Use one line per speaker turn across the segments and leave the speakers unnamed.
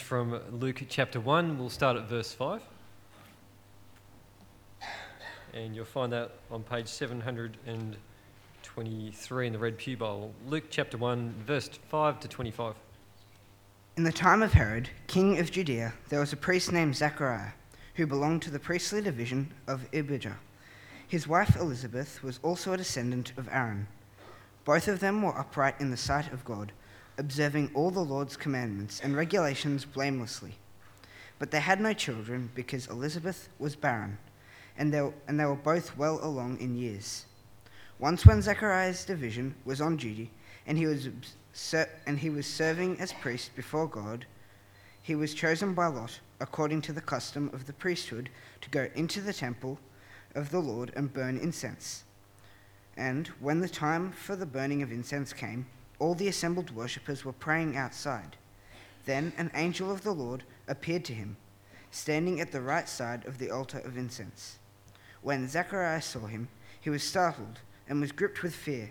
from Luke chapter 1. We'll start at verse 5. And you'll find that on page 723 in the Red Pew Bible. Luke chapter 1, verse 5 to 25.
In the time of Herod, king of Judea, there was a priest named Zechariah, who belonged to the priestly division of Abijah. His wife Elizabeth was also a descendant of Aaron. Both of them were upright in the sight of God, observing all the Lord's commandments and regulations blamelessly. But they had no children because Elizabeth was barren, and they, and they were both well along in years. Once, when Zechariah's division was on duty, and he was and he was serving as priest before God, he was chosen by Lot, according to the custom of the priesthood, to go into the temple of the Lord and burn incense. And when the time for the burning of incense came, all the assembled worshippers were praying outside. Then an angel of the Lord appeared to him, standing at the right side of the altar of incense. When Zacharias saw him, he was startled and was gripped with fear.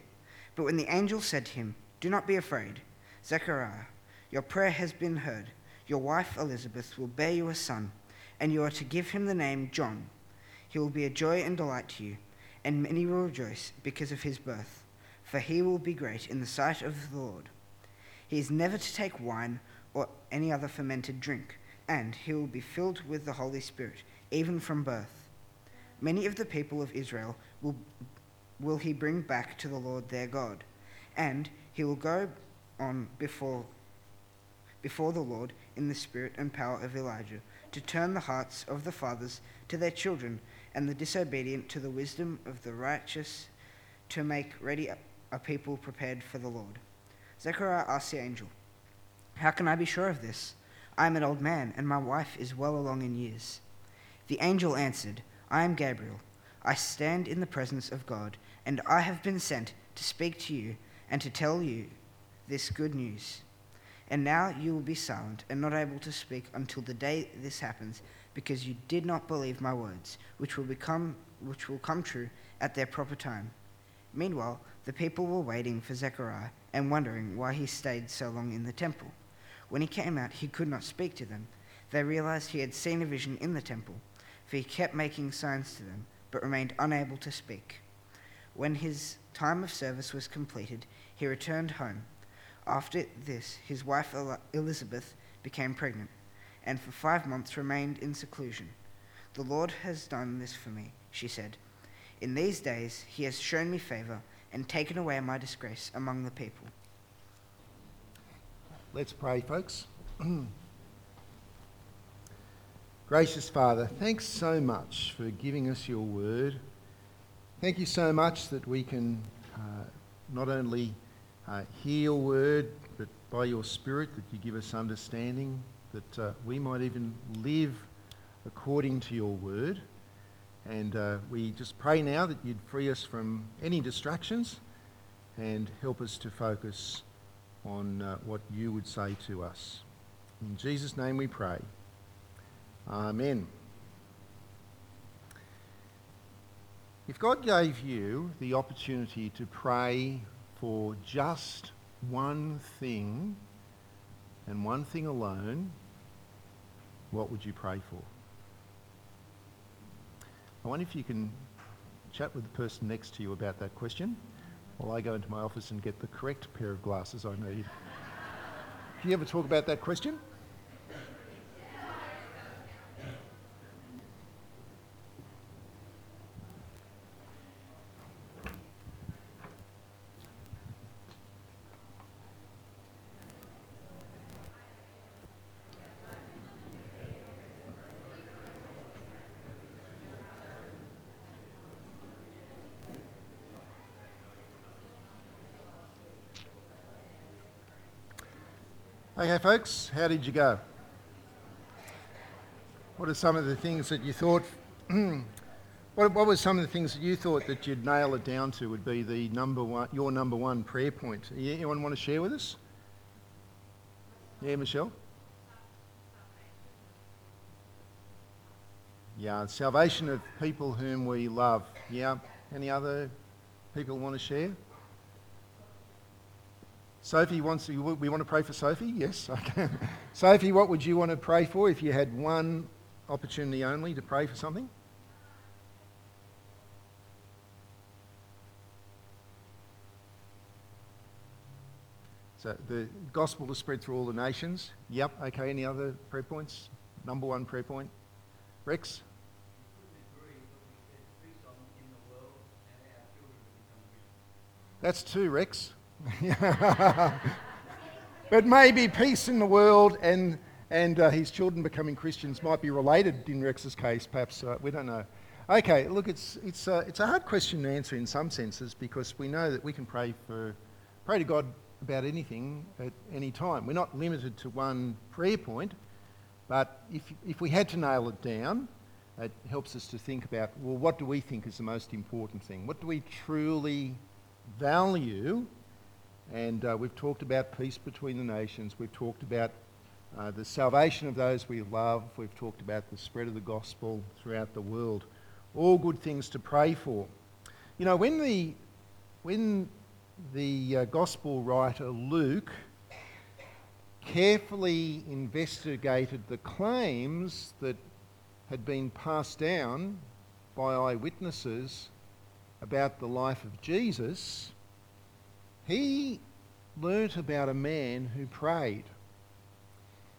But when the angel said to him, Do not be afraid, Zechariah, your prayer has been heard. Your wife Elizabeth will bear you a son, and you are to give him the name John. He will be a joy and delight to you, and many will rejoice because of his birth, for he will be great in the sight of the Lord. He is never to take wine or any other fermented drink, and he will be filled with the Holy Spirit, even from birth. Many of the people of Israel will, will he bring back to the Lord their God, and he will go on before, before the Lord in the spirit and power of Elijah, to turn the hearts of the fathers to their children and the disobedient to the wisdom of the righteous, to make ready a people prepared for the Lord. Zechariah asked the angel, How can I be sure of this? I am an old man, and my wife is well along in years. The angel answered, I am Gabriel. I stand in the presence of God, and I have been sent to speak to you and to tell you this good news. And now you will be silent and not able to speak until the day this happens, because you did not believe my words, which will become which will come true at their proper time. Meanwhile, the people were waiting for Zechariah and wondering why he stayed so long in the temple. When he came out, he could not speak to them. They realized he had seen a vision in the temple, for he kept making signs to them, but remained unable to speak. When his time of service was completed, he returned home. After this, his wife Elizabeth became pregnant, and for five months remained in seclusion. The Lord has done this for me, she said. In these days, he has shown me favor and taken away my disgrace among the people.
Let's pray, folks. Gracious Father, thanks so much for giving us your word. Thank you so much that we can uh, not only uh, hear your word, but by your Spirit that you give us understanding, that uh, we might even live according to your word. And uh, we just pray now that you'd free us from any distractions and help us to focus on uh, what you would say to us. In Jesus' name we pray. Amen. If God gave you the opportunity to pray for just one thing and one thing alone, what would you pray for? I wonder if you can chat with the person next to you about that question while I go into my office and get the correct pair of glasses I need. Can you ever talk about that question? Okay, folks, how did you go? What are some of the things that you thought? what, what were some of the things that you thought that you'd nail it down to would be the number one, your number one prayer point? Anyone want to share with us? Yeah, Michelle. Yeah, salvation of people whom we love. Yeah. Any other people want to share? Sophie wants we want to pray for Sophie? Yes, okay. Sophie, what would you want to pray for if you had one opportunity only to pray for something? So the gospel to spread through all the nations. Yep, okay. Any other prayer points? Number one prayer point? Rex? That's two, Rex. but maybe peace in the world and, and uh, his children becoming Christians might be related in Rex's case, perhaps. Uh, we don't know. Okay, look, it's, it's, uh, it's a hard question to answer in some senses because we know that we can pray, for, pray to God about anything at any time. We're not limited to one prayer point, but if, if we had to nail it down, it helps us to think about well, what do we think is the most important thing? What do we truly value? And uh, we've talked about peace between the nations, we've talked about uh, the salvation of those we love, we've talked about the spread of the gospel throughout the world. All good things to pray for. You know, when the, when the uh, gospel writer Luke carefully investigated the claims that had been passed down by eyewitnesses about the life of Jesus, he learnt about a man who prayed.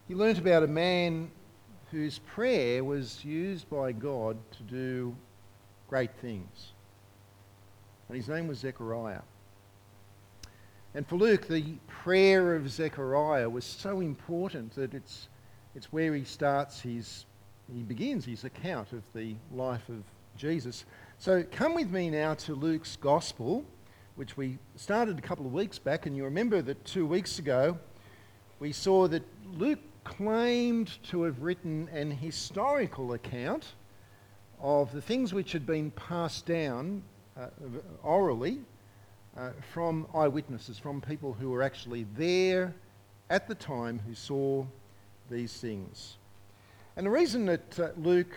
He learnt about a man whose prayer was used by God to do great things. And his name was Zechariah. And for Luke, the prayer of Zechariah was so important that it's, it's where he starts his, he begins his account of the life of Jesus. So come with me now to Luke's Gospel, which we started a couple of weeks back. And you remember that two weeks ago, we saw that Luke claimed to have written an historical account of the things which had been passed down uh, orally uh, from eyewitnesses, from people who were actually there at the time who saw these things. And the reason that uh, Luke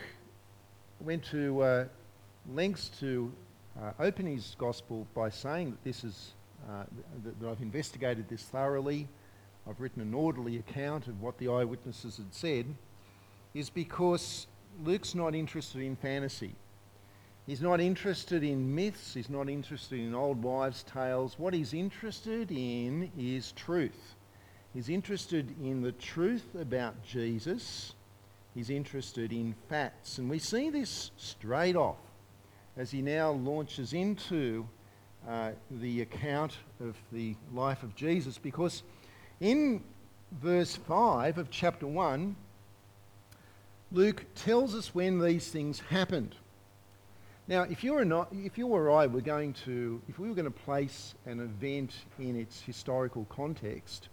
went to uh, lengths to uh, open his gospel by saying that this is uh, that, that I've investigated this thoroughly, I've written an orderly account of what the eyewitnesses had said, is because Luke's not interested in fantasy. He's not interested in myths, he's not interested in old wives' tales. What he's interested in is truth. He's interested in the truth about Jesus. He's interested in facts. And we see this straight off as he now launches into uh, the account of the life of Jesus because in verse 5 of chapter 1, Luke tells us when these things happened. Now, if you, not, if you or I were going to, if we were going to place an event in its historical context,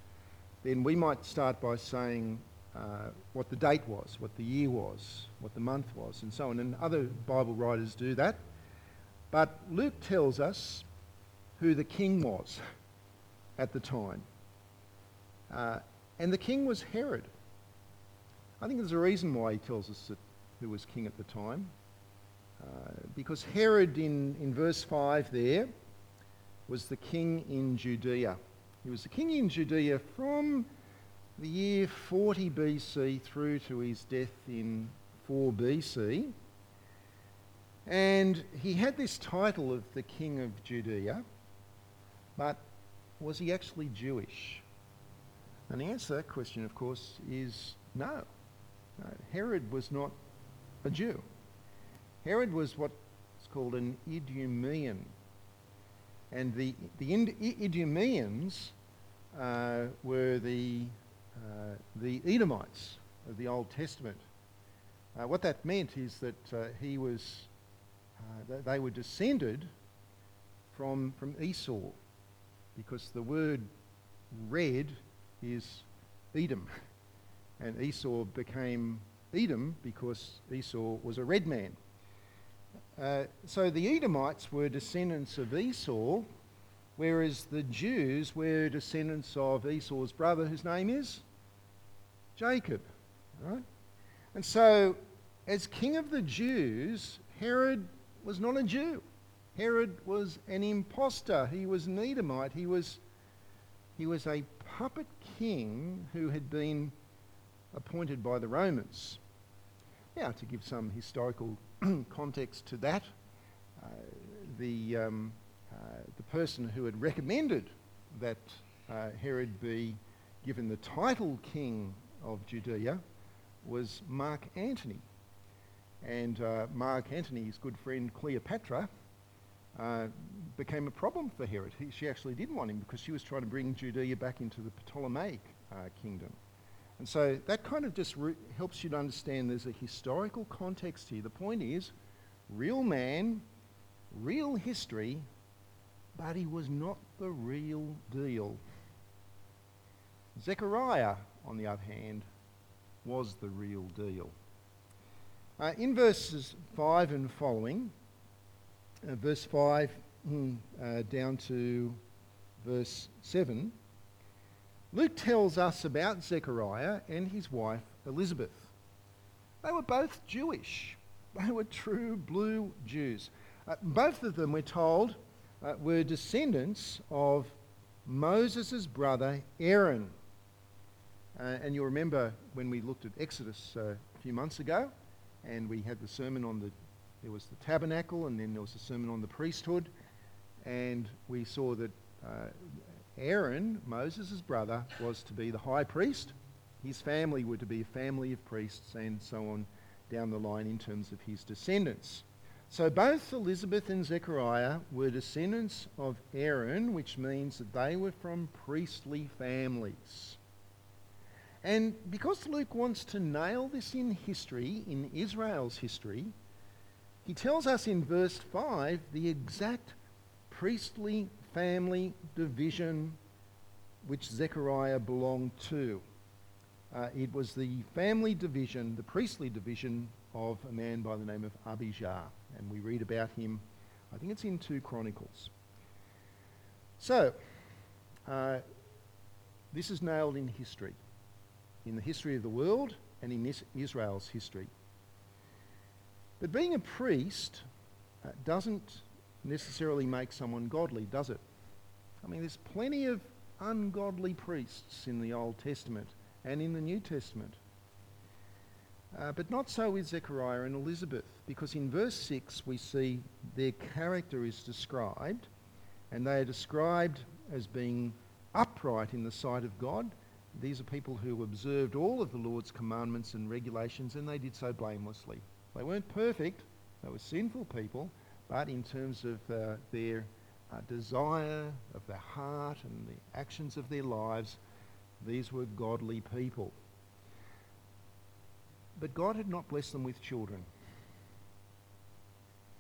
then we might start by saying uh, what the date was, what the year was, what the month was, and so on. And other Bible writers do that. But Luke tells us who the king was at the time. Uh, and the king was Herod. I think there's a reason why he tells us that, who was king at the time. Uh, because Herod, in, in verse 5 there, was the king in Judea. He was the king in Judea from the year 40 BC through to his death in 4 BC. And he had this title of the king of Judea, but was he actually Jewish? And the answer to that question, of course, is no. no Herod was not a Jew. Herod was what's called an Idumean. And the, the Idumeans uh, were the, uh, the Edomites of the Old Testament. Uh, what that meant is that uh, he was, uh, they were descended from, from Esau because the word red is Edom. And Esau became Edom because Esau was a red man. Uh, so the Edomites were descendants of Esau, whereas the Jews were descendants of Esau's brother, whose name is Jacob. Right? And so, as king of the Jews, Herod was not a Jew. Herod was an impostor. He was an Edomite. He was he was a puppet king who had been appointed by the Romans. Now, to give some historical context to that, uh, the, um, uh, the person who had recommended that uh, Herod be given the title king of Judea was Mark Antony. And uh, Mark Antony's good friend Cleopatra uh, became a problem for Herod. He, she actually didn't want him because she was trying to bring Judea back into the Ptolemaic uh, kingdom. And so that kind of just re- helps you to understand there's a historical context here. The point is, real man, real history, but he was not the real deal. Zechariah, on the other hand, was the real deal. Uh, in verses 5 and following, uh, verse 5 mm, uh, down to verse 7, Luke tells us about Zechariah and his wife Elizabeth. They were both Jewish. They were true blue Jews. Uh, both of them, we're told, uh, were descendants of Moses' brother Aaron. Uh, and you'll remember when we looked at Exodus a few months ago, and we had the sermon on the, there was the tabernacle, and then there was the sermon on the priesthood, and we saw that uh, Aaron, Moses' brother, was to be the high priest. His family were to be a family of priests, and so on down the line in terms of his descendants. So both Elizabeth and Zechariah were descendants of Aaron, which means that they were from priestly families. And because Luke wants to nail this in history, in Israel's history, he tells us in verse 5 the exact priestly family division which Zechariah belonged to. Uh, it was the family division, the priestly division of a man by the name of Abijah. And we read about him, I think it's in 2 Chronicles. So, uh, this is nailed in history in the history of the world and in Israel's history. But being a priest uh, doesn't necessarily make someone godly, does it? I mean, there's plenty of ungodly priests in the Old Testament and in the New Testament. Uh, but not so with Zechariah and Elizabeth, because in verse 6 we see their character is described, and they are described as being upright in the sight of God these are people who observed all of the Lord's commandments and regulations, and they did so blamelessly. They weren't perfect, they were sinful people, but in terms of uh, their uh, desire, of their heart, and the actions of their lives, these were godly people. But God had not blessed them with children.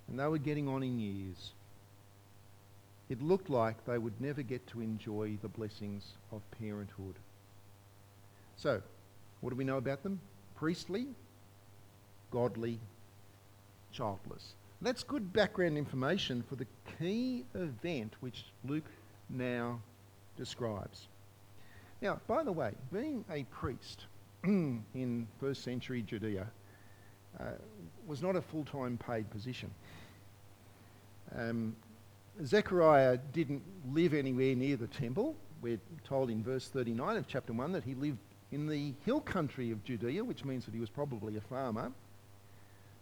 And they were getting on in years. It looked like they would never get to enjoy the blessings of parenthood. So, what do we know about them? Priestly, godly, childless. That's good background information for the key event which Luke now describes. Now, by the way, being a priest in first century Judea uh, was not a full time paid position. Um, Zechariah didn't live anywhere near the temple. We're told in verse 39 of chapter 1 that he lived in the hill country of Judea, which means that he was probably a farmer.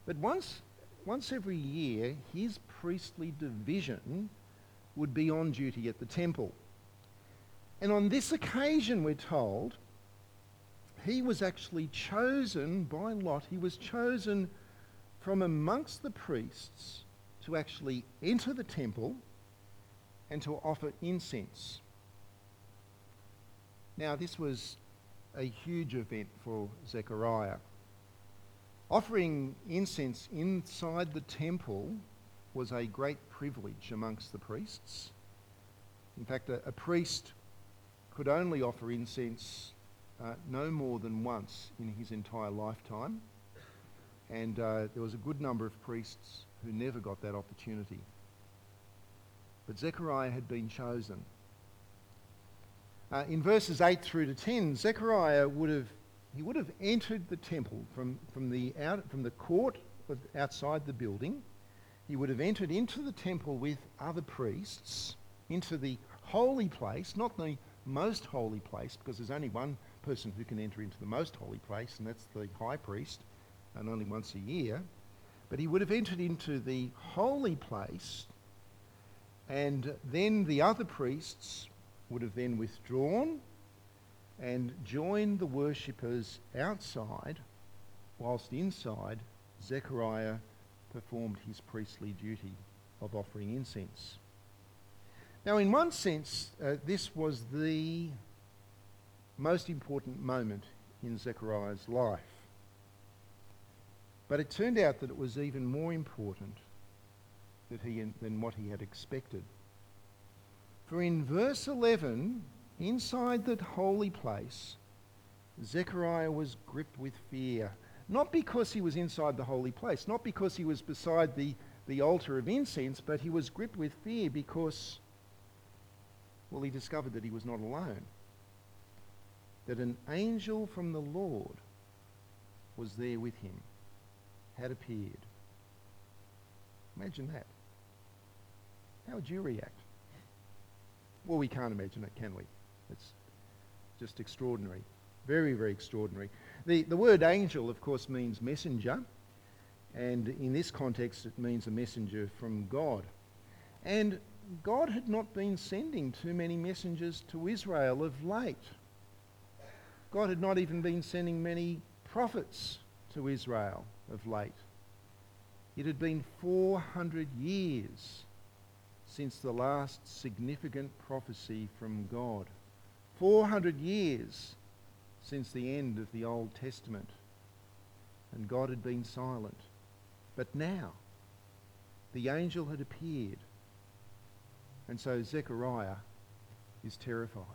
But once, once every year, his priestly division would be on duty at the temple. And on this occasion, we're told, he was actually chosen by Lot. He was chosen from amongst the priests to actually enter the temple and to offer incense. Now, this was a huge event for Zechariah. Offering incense inside the temple was a great privilege amongst the priests. In fact, a, a priest could only offer incense uh, no more than once in his entire lifetime, and uh, there was a good number of priests who never got that opportunity. But Zechariah had been chosen uh, in verses 8 through to 10, Zechariah would have, he would have entered the temple from, from, the, out, from the court outside the building. He would have entered into the temple with other priests, into the holy place, not the most holy place because there's only one person who can enter into the most holy place, and that's the high priest, and only once a year. But he would have entered into the holy place, and then the other priests would have then withdrawn and joined the worshippers outside, whilst inside Zechariah performed his priestly duty of offering incense. Now, in one sense, uh, this was the most important moment in Zechariah's life. But it turned out that it was even more important that he, than what he had expected. For in verse 11, inside that holy place, Zechariah was gripped with fear. Not because he was inside the holy place, not because he was beside the, the altar of incense, but he was gripped with fear because, well, he discovered that he was not alone. That an angel from the Lord was there with him, had appeared. Imagine that. How would you react? Well, we can't imagine it, can we? It's just extraordinary. Very, very extraordinary. The, the word angel, of course, means messenger, and in this context, it means a messenger from God. And God had not been sending too many messengers to Israel of late. God had not even been sending many prophets to Israel of late. It had been 400 years since the last significant prophecy from God. 400 years since the end of the Old Testament. And God had been silent. But now, the angel had appeared. And so Zechariah is terrified.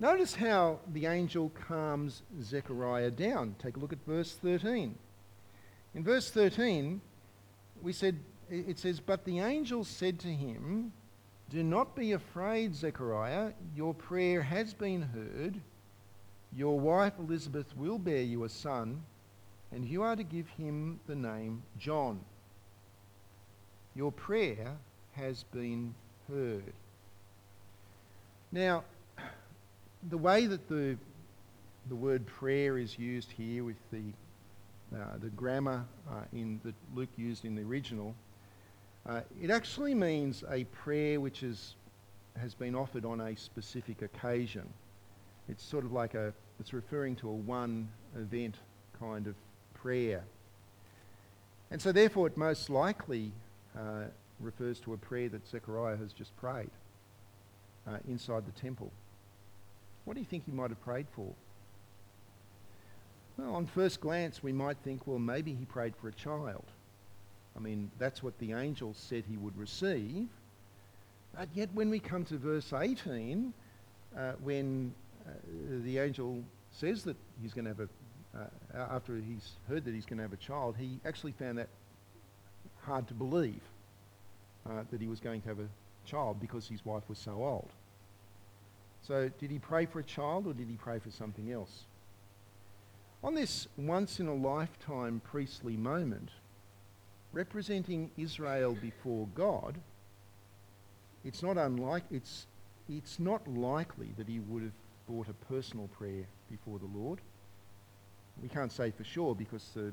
Notice how the angel calms Zechariah down. Take a look at verse 13. In verse 13, we said, it says, But the angel said to him, Do not be afraid, Zechariah. Your prayer has been heard. Your wife Elizabeth will bear you a son, and you are to give him the name John. Your prayer has been heard. Now, the way that the, the word prayer is used here with the, uh, the grammar uh, in that Luke used in the original, uh, it actually means a prayer which is, has been offered on a specific occasion. It's sort of like a, it's referring to a one event kind of prayer. And so, therefore, it most likely uh, refers to a prayer that Zechariah has just prayed uh, inside the temple. What do you think he might have prayed for? Well, on first glance, we might think, well, maybe he prayed for a child. I mean, that's what the angel said he would receive. But yet, when we come to verse 18, uh, when uh, the angel says that he's going to have a, uh, after he's heard that he's going to have a child, he actually found that hard to believe uh, that he was going to have a child because his wife was so old. So, did he pray for a child or did he pray for something else? On this once in a lifetime priestly moment, representing Israel before God, it's not unlike it's it's not likely that he would have brought a personal prayer before the Lord. We can't say for sure because the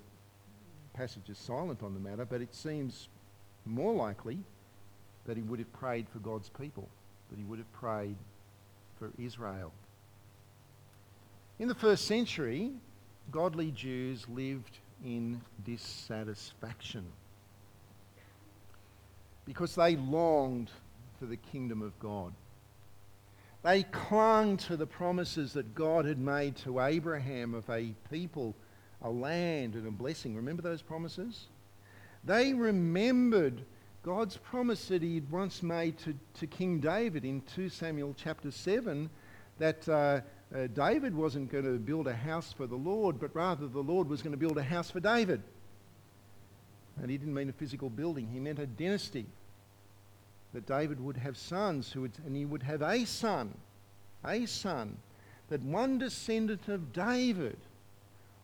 passage is silent on the matter, but it seems more likely that he would have prayed for God's people, that he would have prayed for Israel. In the first century, godly Jews lived in dissatisfaction because they longed for the kingdom of God. They clung to the promises that God had made to Abraham of a people, a land, and a blessing. Remember those promises? They remembered God's promise that he had once made to, to King David in 2 Samuel chapter 7 that uh, uh, David wasn't going to build a house for the Lord, but rather the Lord was going to build a house for David. And he didn't mean a physical building, he meant a dynasty. That David would have sons, who would, and he would have a son, a son, that one descendant of David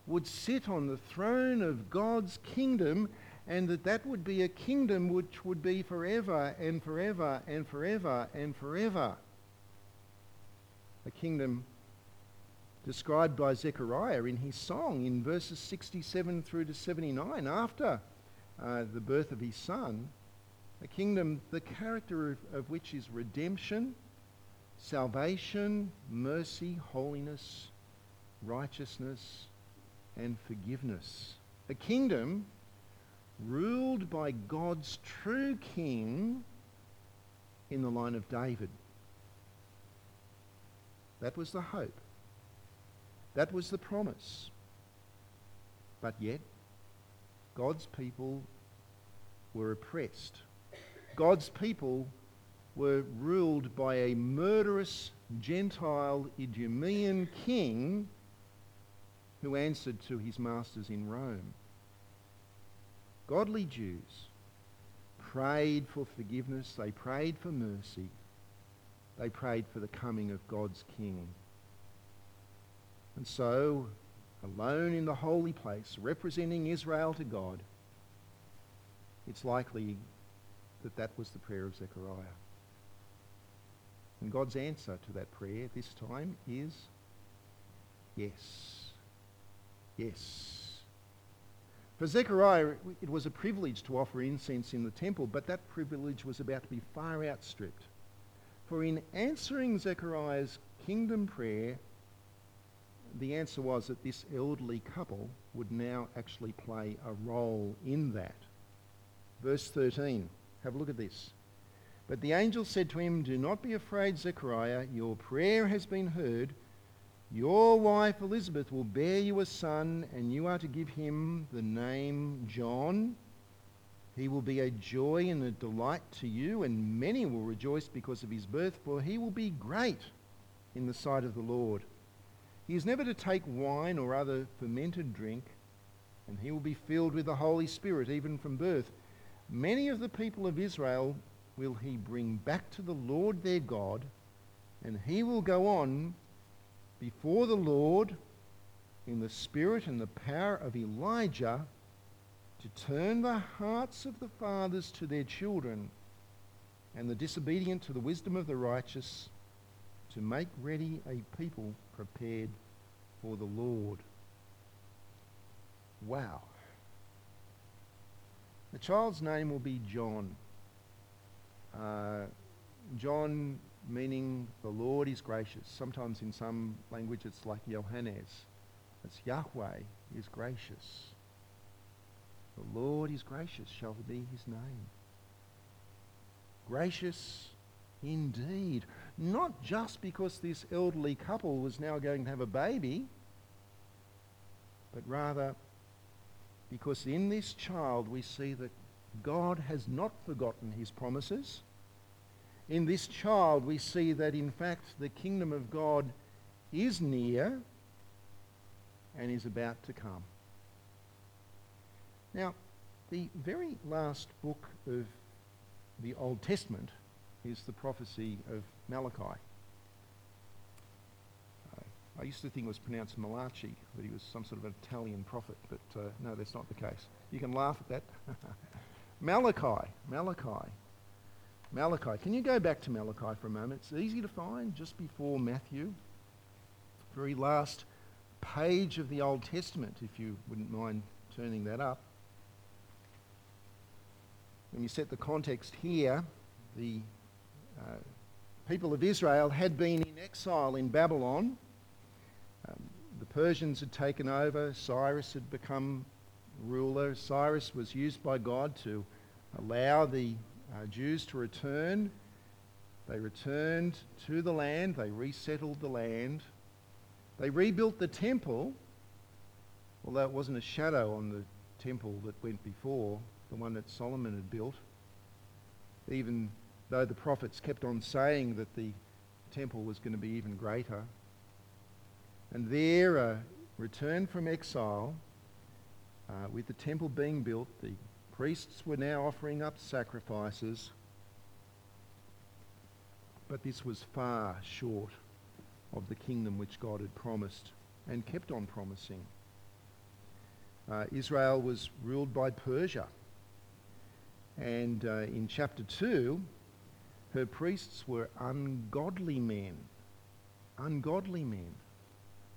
would sit on the throne of God's kingdom and that that would be a kingdom which would be forever and forever and forever and forever. a kingdom described by Zechariah in his song in verses 67 through to 79 after uh, the birth of his son, a kingdom the character of, of which is redemption, salvation, mercy, holiness, righteousness, and forgiveness. A kingdom ruled by God's true king in the line of David. That was the hope. That was the promise. But yet, God's people were oppressed. God's people were ruled by a murderous Gentile Idumean king who answered to his masters in Rome. Godly Jews prayed for forgiveness, they prayed for mercy, they prayed for the coming of God's King. And so, alone in the holy place, representing Israel to God, it's likely that that was the prayer of Zechariah. And God's answer to that prayer this time is yes. Yes. For Zechariah, it was a privilege to offer incense in the temple, but that privilege was about to be far outstripped. For in answering Zechariah's kingdom prayer, the answer was that this elderly couple would now actually play a role in that. Verse 13, have a look at this. But the angel said to him, Do not be afraid, Zechariah, your prayer has been heard. Your wife Elizabeth will bear you a son, and you are to give him the name John. He will be a joy and a delight to you, and many will rejoice because of his birth, for he will be great in the sight of the Lord. He is never to take wine or other fermented drink, and he will be filled with the Holy Spirit even from birth. Many of the people of Israel will he bring back to the Lord their God, and he will go on before the Lord in the spirit and the power of Elijah to turn the hearts of the fathers to their children and the disobedient to the wisdom of the righteous to make ready a people prepared for the Lord. Wow. The child's name will be John. Uh, John meaning the Lord is gracious. Sometimes in some language it's like Johannes. It's Yahweh is gracious. The Lord is gracious shall be his name. Gracious indeed. Not just because this elderly couple was now going to have a baby, but rather because in this child we see that God has not forgotten his promises in this child, we see that in fact the kingdom of God is near and is about to come. Now, the very last book of the Old Testament is the prophecy of Malachi. Uh, I used to think it was pronounced Malachi, that he was some sort of an Italian prophet, but uh, no, that's not the case. You can laugh at that. Malachi, Malachi Malachi. Can you go back to Malachi for a moment? It's easy to find just before Matthew. Very last page of the Old Testament, if you wouldn't mind turning that up. When you set the context here, the uh, people of Israel had been in exile in Babylon. Um, the Persians had taken over. Cyrus had become ruler. Cyrus was used by God to allow the uh, Jews to return. They returned to the land, they resettled the land, they rebuilt the temple, although it wasn't a shadow on the temple that went before, the one that Solomon had built. Even though the prophets kept on saying that the temple was going to be even greater. And there, uh, returned from exile, uh, with the temple being built, the priests were now offering up sacrifices, but this was far short of the kingdom which God had promised and kept on promising. Uh, Israel was ruled by Persia. And uh, in chapter 2, her priests were ungodly men. ungodly men.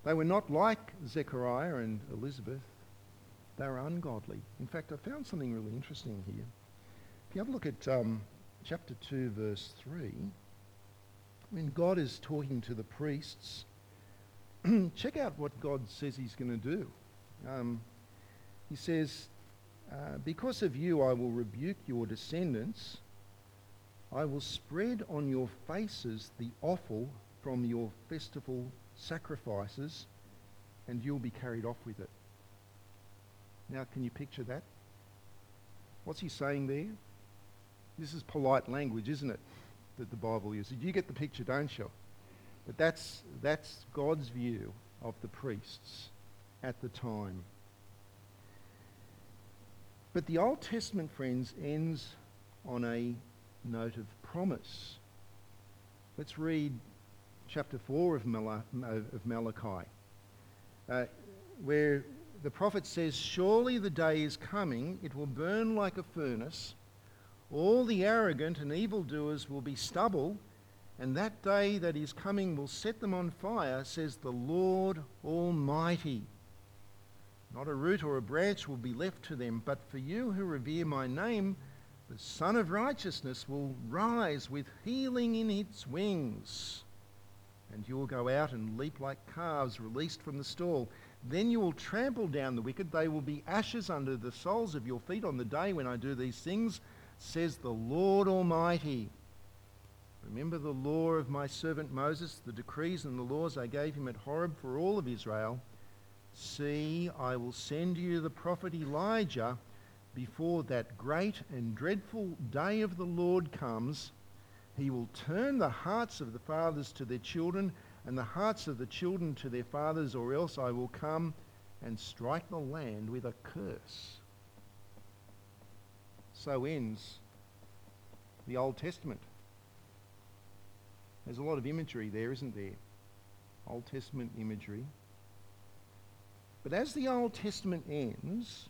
They were not like Zechariah and Elizabeth. They were ungodly. In fact, I found something really interesting here. If you have a look at um, chapter 2, verse 3, when God is talking to the priests, check out what God says he's going to do. Um, he says, uh, Because of you, I will rebuke your descendants. I will spread on your faces the offal from your festival sacrifices, and you'll be carried off with it. Now, can you picture that? What's he saying there? This is polite language, isn't it? That the Bible uses. You get the picture, don't you? But that's, that's God's view of the priests at the time. But the Old Testament, friends, ends on a note of promise. Let's read chapter 4 of, of Malachi, uh, where the prophet says, Surely the day is coming, it will burn like a furnace. All the arrogant and evildoers will be stubble, and that day that is coming will set them on fire, says the Lord Almighty. Not a root or a branch will be left to them, but for you who revere my name, the Sun of Righteousness will rise with healing in its wings. And you will go out and leap like calves released from the stall. Then you will trample down the wicked. They will be ashes under the soles of your feet on the day when I do these things, says the Lord Almighty. Remember the law of my servant Moses, the decrees and the laws I gave him at Horeb for all of Israel. See, I will send you the prophet Elijah before that great and dreadful day of the Lord comes. He will turn the hearts of the fathers to their children and the hearts of the children to their fathers, or else I will come and strike the land with a curse. So ends the Old Testament. There's a lot of imagery there, isn't there? Old Testament imagery. But as the Old Testament ends,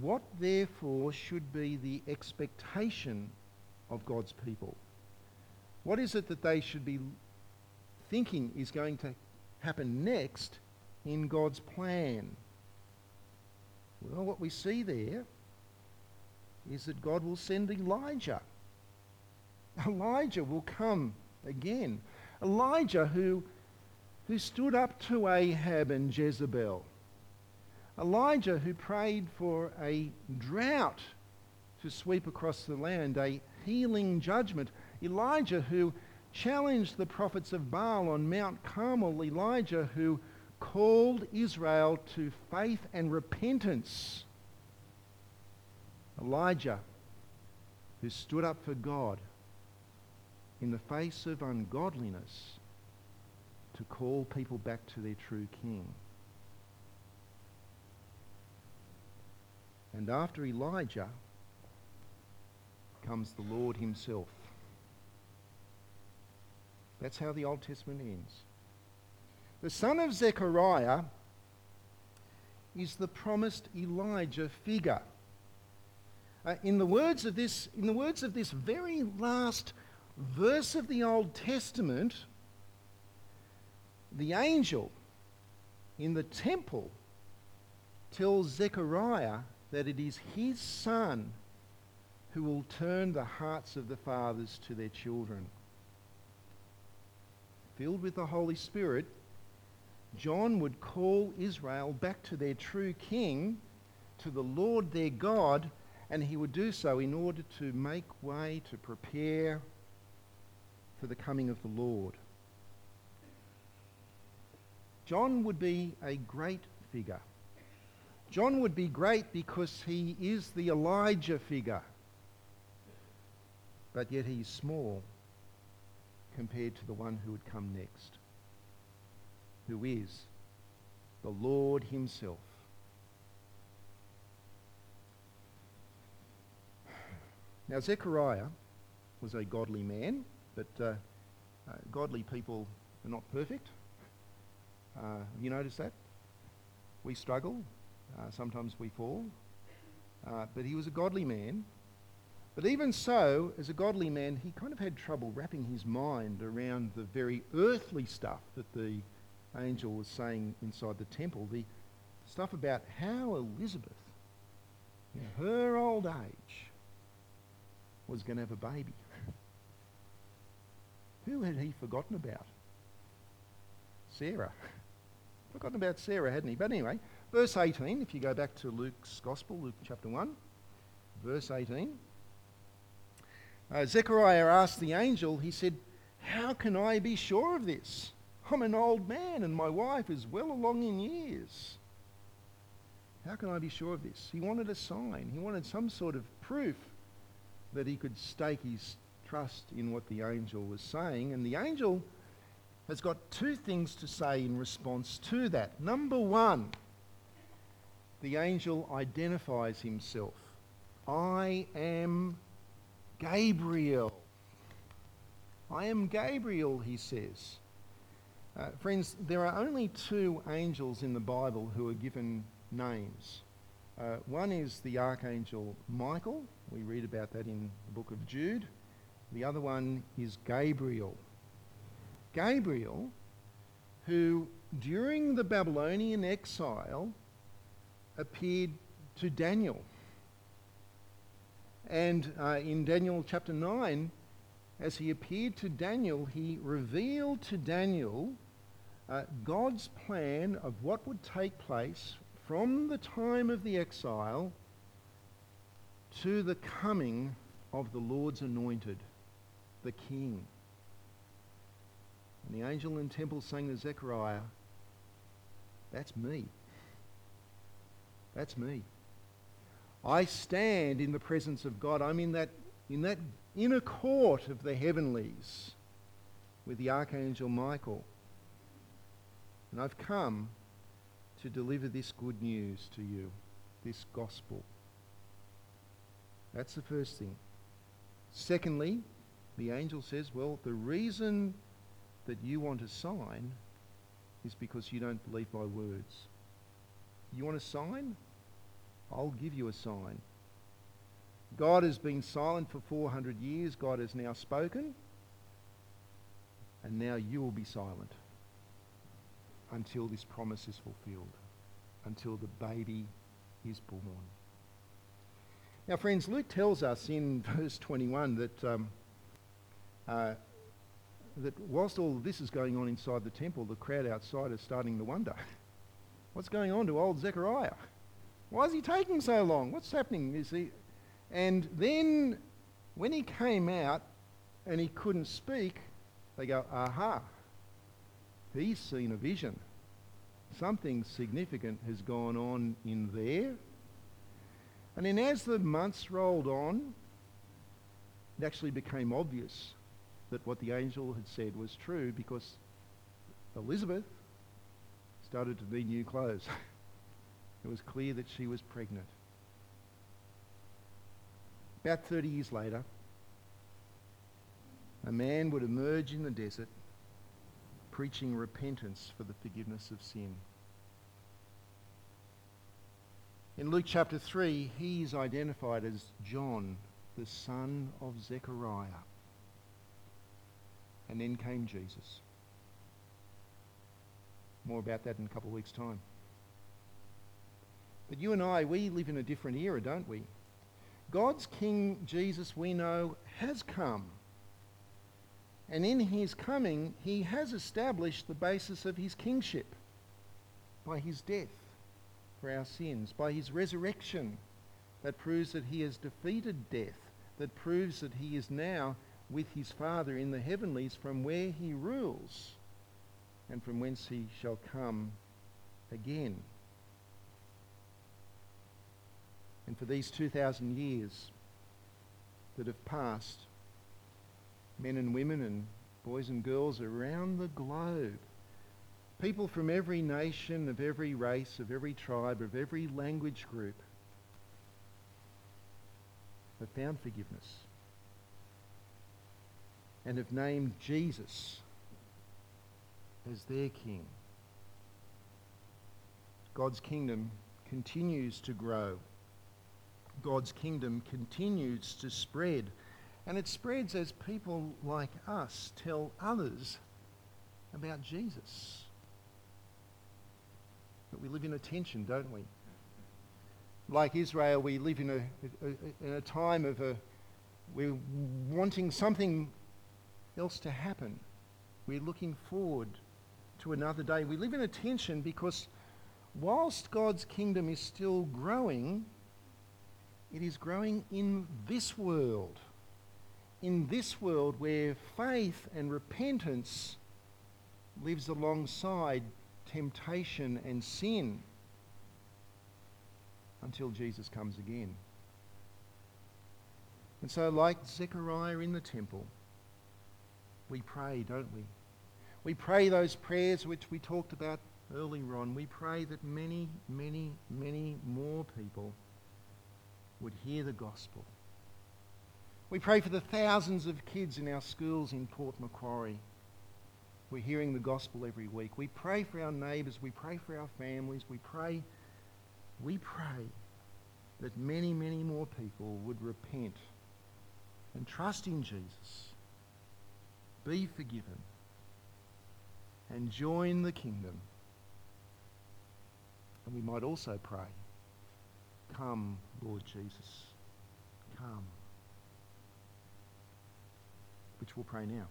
what therefore should be the expectation of God's people? What is it that they should be thinking is going to happen next in God's plan? Well, what we see there is that God will send Elijah. Elijah will come again. Elijah, who, who stood up to Ahab and Jezebel. Elijah, who prayed for a drought to sweep across the land, a healing judgment. Elijah, who challenged the prophets of Baal on Mount Carmel. Elijah, who called Israel to faith and repentance. Elijah, who stood up for God in the face of ungodliness to call people back to their true king. And after Elijah comes the Lord himself. That's how the Old Testament ends. The son of Zechariah is the promised Elijah figure. Uh, in the words of this, in the words of this very last verse of the Old Testament, the angel in the temple tells Zechariah that it is his son who will turn the hearts of the fathers to their children. Filled with the Holy Spirit, John would call Israel back to their true king, to the Lord their God, and he would do so in order to make way to prepare for the coming of the Lord. John would be a great figure. John would be great because he is the Elijah figure. But yet he's small compared to the one who would come next, who is the Lord himself. Now, Zechariah was a godly man. But uh, uh, godly people are not perfect. Uh, you notice that? We struggle. Uh, sometimes we fall. Uh, but he was a godly man. But even so, as a godly man, he kind of had trouble wrapping his mind around the very earthly stuff that the angel was saying inside the temple. The stuff about how Elizabeth, in her old age, was going to have a baby. Who had he forgotten about? Sarah. Forgotten about Sarah, hadn't he? But anyway, verse 18, if you go back to Luke's Gospel, Luke chapter 1, verse 18. Uh, Zechariah asked the angel, he said, How can I be sure of this? I'm an old man and my wife is well along in years. How can I be sure of this? He wanted a sign. He wanted some sort of proof that he could stake his trust in what the angel was saying. And the angel has got two things to say in response to that. Number one, the angel identifies himself. I am Gabriel. I am Gabriel, he says. Uh, friends, there are only two angels in the Bible who are given names. Uh, one is the archangel Michael. We read about that in the book of Jude. The other one is Gabriel. Gabriel, who during the Babylonian exile appeared to Daniel. And uh, in Daniel chapter 9, as he appeared to Daniel, he revealed to Daniel uh, God's plan of what would take place from the time of the exile to the coming of the Lord's anointed, the King. And the angel in temple saying to Zechariah, That's me. That's me. I stand in the presence of God. I'm in that, in that inner court of the heavenlies with the archangel Michael. And I've come to deliver this good news to you, this gospel. That's the first thing. Secondly, the angel says, well, the reason that you want a sign is because you don't believe my words. You want a sign? I'll give you a sign. God has been silent for 400 years. God has now spoken. And now you will be silent until this promise is fulfilled, until the baby is born. Now, friends, Luke tells us in verse 21 that, um, uh, that whilst all this is going on inside the temple, the crowd outside is starting to wonder what's going on to old Zechariah? Why is he taking so long? What's happening? Is he? And then when he came out and he couldn't speak, they go, aha, he's seen a vision. Something significant has gone on in there. And then as the months rolled on, it actually became obvious that what the angel had said was true because Elizabeth started to need new clothes. it was clear that she was pregnant. About 30 years later, a man would emerge in the desert preaching repentance for the forgiveness of sin. In Luke chapter 3, he is identified as John, the son of Zechariah. And then came Jesus. More about that in a couple of weeks' time. But you and I, we live in a different era, don't we? God's King Jesus, we know, has come. And in his coming, he has established the basis of his kingship by his death for our sins, by his resurrection that proves that he has defeated death, that proves that he is now with his Father in the heavenlies from where he rules and from whence he shall come again. And for these 2,000 years that have passed, men and women and boys and girls around the globe, people from every nation, of every race, of every tribe, of every language group, have found forgiveness and have named Jesus as their king. God's kingdom continues to grow God's kingdom continues to spread. And it spreads as people like us tell others about Jesus. But we live in a tension, don't we? Like Israel, we live in a, a, in a time of a, we're wanting something else to happen. We're looking forward to another day. We live in a tension because whilst God's kingdom is still growing, it is growing in this world. In this world where faith and repentance lives alongside temptation and sin until Jesus comes again. And so, like Zechariah in the temple, we pray, don't we? We pray those prayers which we talked about earlier on. We pray that many, many, many more people would hear the gospel. We pray for the thousands of kids in our schools in Port Macquarie. We're hearing the gospel every week. We pray for our neighbours. We pray for our families. We pray, we pray that many, many more people would repent and trust in Jesus, be forgiven, and join the kingdom. And we might also pray, Come, Lord Jesus, come. Which we'll pray now.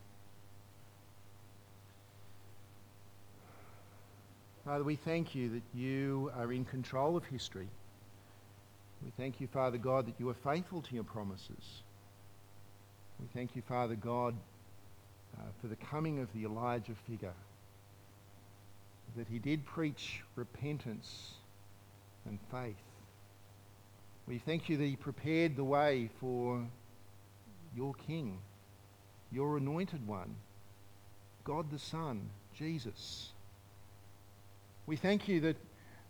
Father, we thank you that you are in control of history. We thank you, Father God, that you are faithful to your promises. We thank you, Father God, uh, for the coming of the Elijah figure, that he did preach repentance and faith. We thank you that he prepared the way for your King, your anointed one, God the Son, Jesus. We thank you that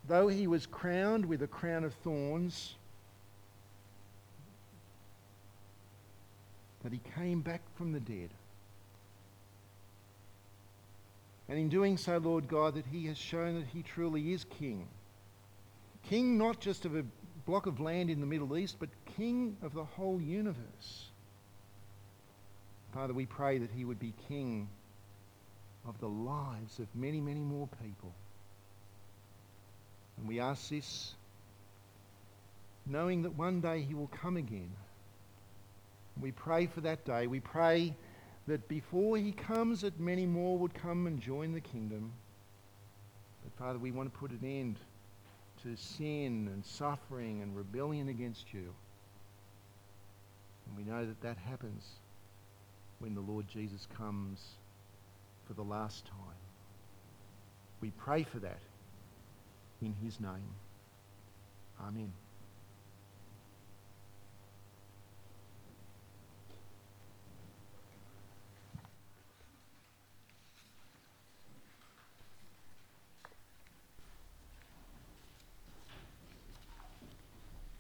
though he was crowned with a crown of thorns, that he came back from the dead. And in doing so, Lord God, that he has shown that he truly is king. King not just of a block of land in the Middle East, but king of the whole universe. Father, we pray that he would be king of the lives of many, many more people. And we ask this knowing that one day he will come again. We pray for that day. We pray that before he comes, that many more would come and join the kingdom. But Father, we want to put an end to sin and suffering and rebellion against you. And we know that that happens when the Lord Jesus comes for the last time. We pray for that in his name. Amen.